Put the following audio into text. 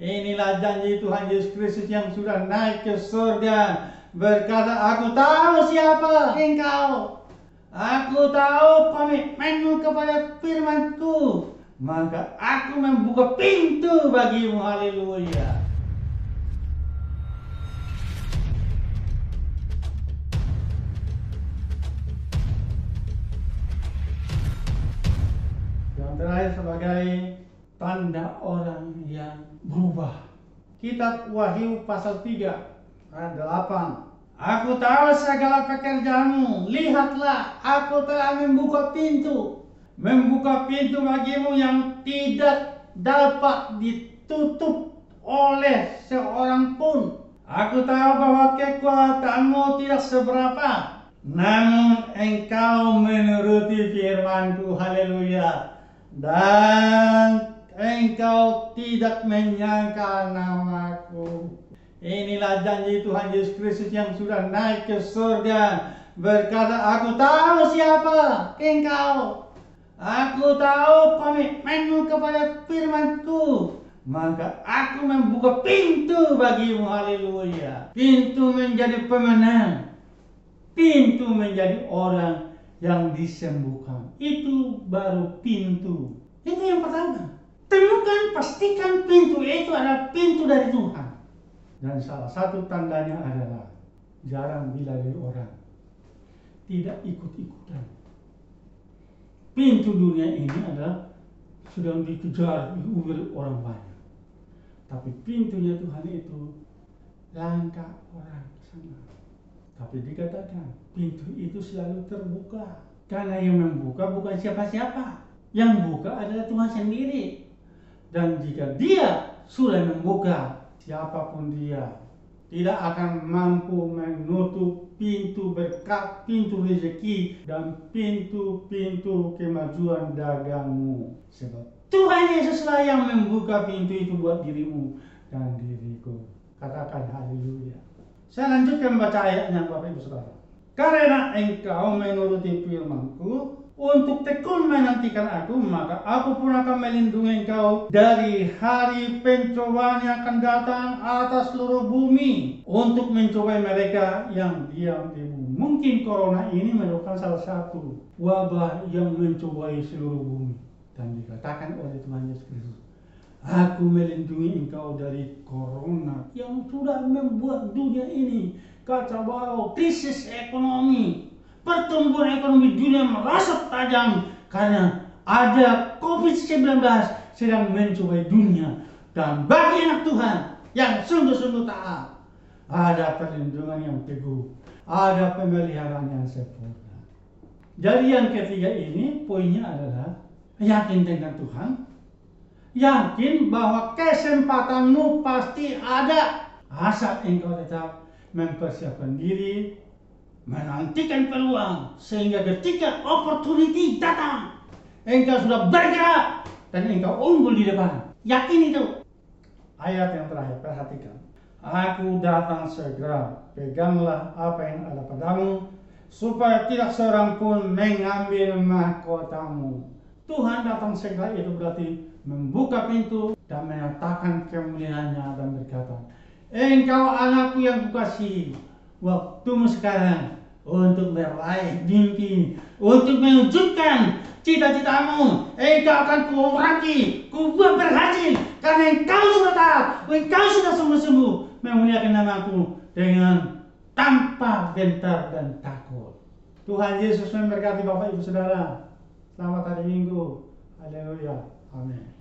Inilah janji Tuhan Yesus Kristus yang sudah naik ke surga. Berkata, aku tahu siapa engkau. Aku tahu komitmenmu kepada firmanku. Maka aku membuka pintu bagimu. Haleluya. Terakhir sebagai tanda orang yang berubah. Kitab Wahyu pasal 3 ayat 8. Aku tahu segala pekerjaanmu. Lihatlah, aku telah membuka pintu. Membuka pintu bagimu yang tidak dapat ditutup oleh seorang pun. Aku tahu bahwa kekuatanmu tidak seberapa. Namun engkau menuruti firmanku. Haleluya. Dan engkau tidak menyangka namaku. Inilah janji Tuhan Yesus Kristus yang sudah naik ke surga. Berkata, aku tahu siapa engkau. Aku tahu komitmenmu kepada firmanku. Maka aku membuka pintu bagimu. Haleluya. Pintu menjadi pemenang. Pintu menjadi orang yang disembuhkan. Itu baru pintu. Itu yang pertama. Temukan, pastikan pintu itu adalah pintu dari Tuhan. Dan salah satu tandanya adalah jarang dilalui orang. Tidak ikut-ikutan. Pintu dunia ini adalah sedang dikejar, diubil orang banyak. Tapi pintunya Tuhan itu langkah orang sana. Tapi dikatakan pintu itu selalu terbuka. Karena yang membuka bukan siapa-siapa. Yang buka adalah Tuhan sendiri. Dan jika dia sudah membuka, siapa pun dia tidak akan mampu menutup pintu berkat, pintu rezeki, dan pintu-pintu kemajuan dagangmu. Sebab Tuhan Yesuslah yang membuka pintu itu buat dirimu dan diriku. Katakan haleluya. Saya lanjutkan baca ayatnya Bapak Ibu Saudara. Karena engkau menuruti firmanku, untuk tekun menantikan aku, maka aku pun akan melindungi engkau dari hari pencobaan yang akan datang atas seluruh bumi untuk mencobai mereka yang diam di bumi. Mungkin corona ini merupakan salah satu wabah yang mencobai seluruh bumi. Dan dikatakan oleh Tuhan Yesus Kristus, Aku melindungi engkau dari corona yang sudah membuat dunia ini kacau balau, krisis ekonomi, pertumbuhan ekonomi dunia merosot tajam karena ada COVID-19 sedang mencobai dunia. Dan bagi anak Tuhan yang sungguh-sungguh taat, ada perlindungan yang teguh, ada pemeliharaan yang sempurna. Jadi yang ketiga ini poinnya adalah yakin dengan Tuhan, yakin bahwa kesempatanmu pasti ada asal engkau tetap mempersiapkan diri, menantikan peluang sehingga ketika opportunity datang, engkau sudah bergerak dan engkau unggul di depan. Yakin itu. Ayat yang terakhir, perhatikan. Aku datang segera, peganglah apa yang ada padamu, supaya tidak seorang pun mengambil mahkotamu. Tuhan datang segera itu berarti membuka pintu dan menyatakan kemuliaannya dan berkata, Engkau anakku yang kukasihi, waktumu sekarang untuk meraih mimpi, untuk mewujudkan cita-citamu. Engkau akan kuurapi, kubuat berhasil, karena engkau sudah tahu, engkau sudah sungguh-sungguh memuliakan namaku dengan tanpa gentar dan takut. Tuhan Yesus memberkati Bapak Ibu Saudara. Selamat hari Minggu. Haleluya. Amin.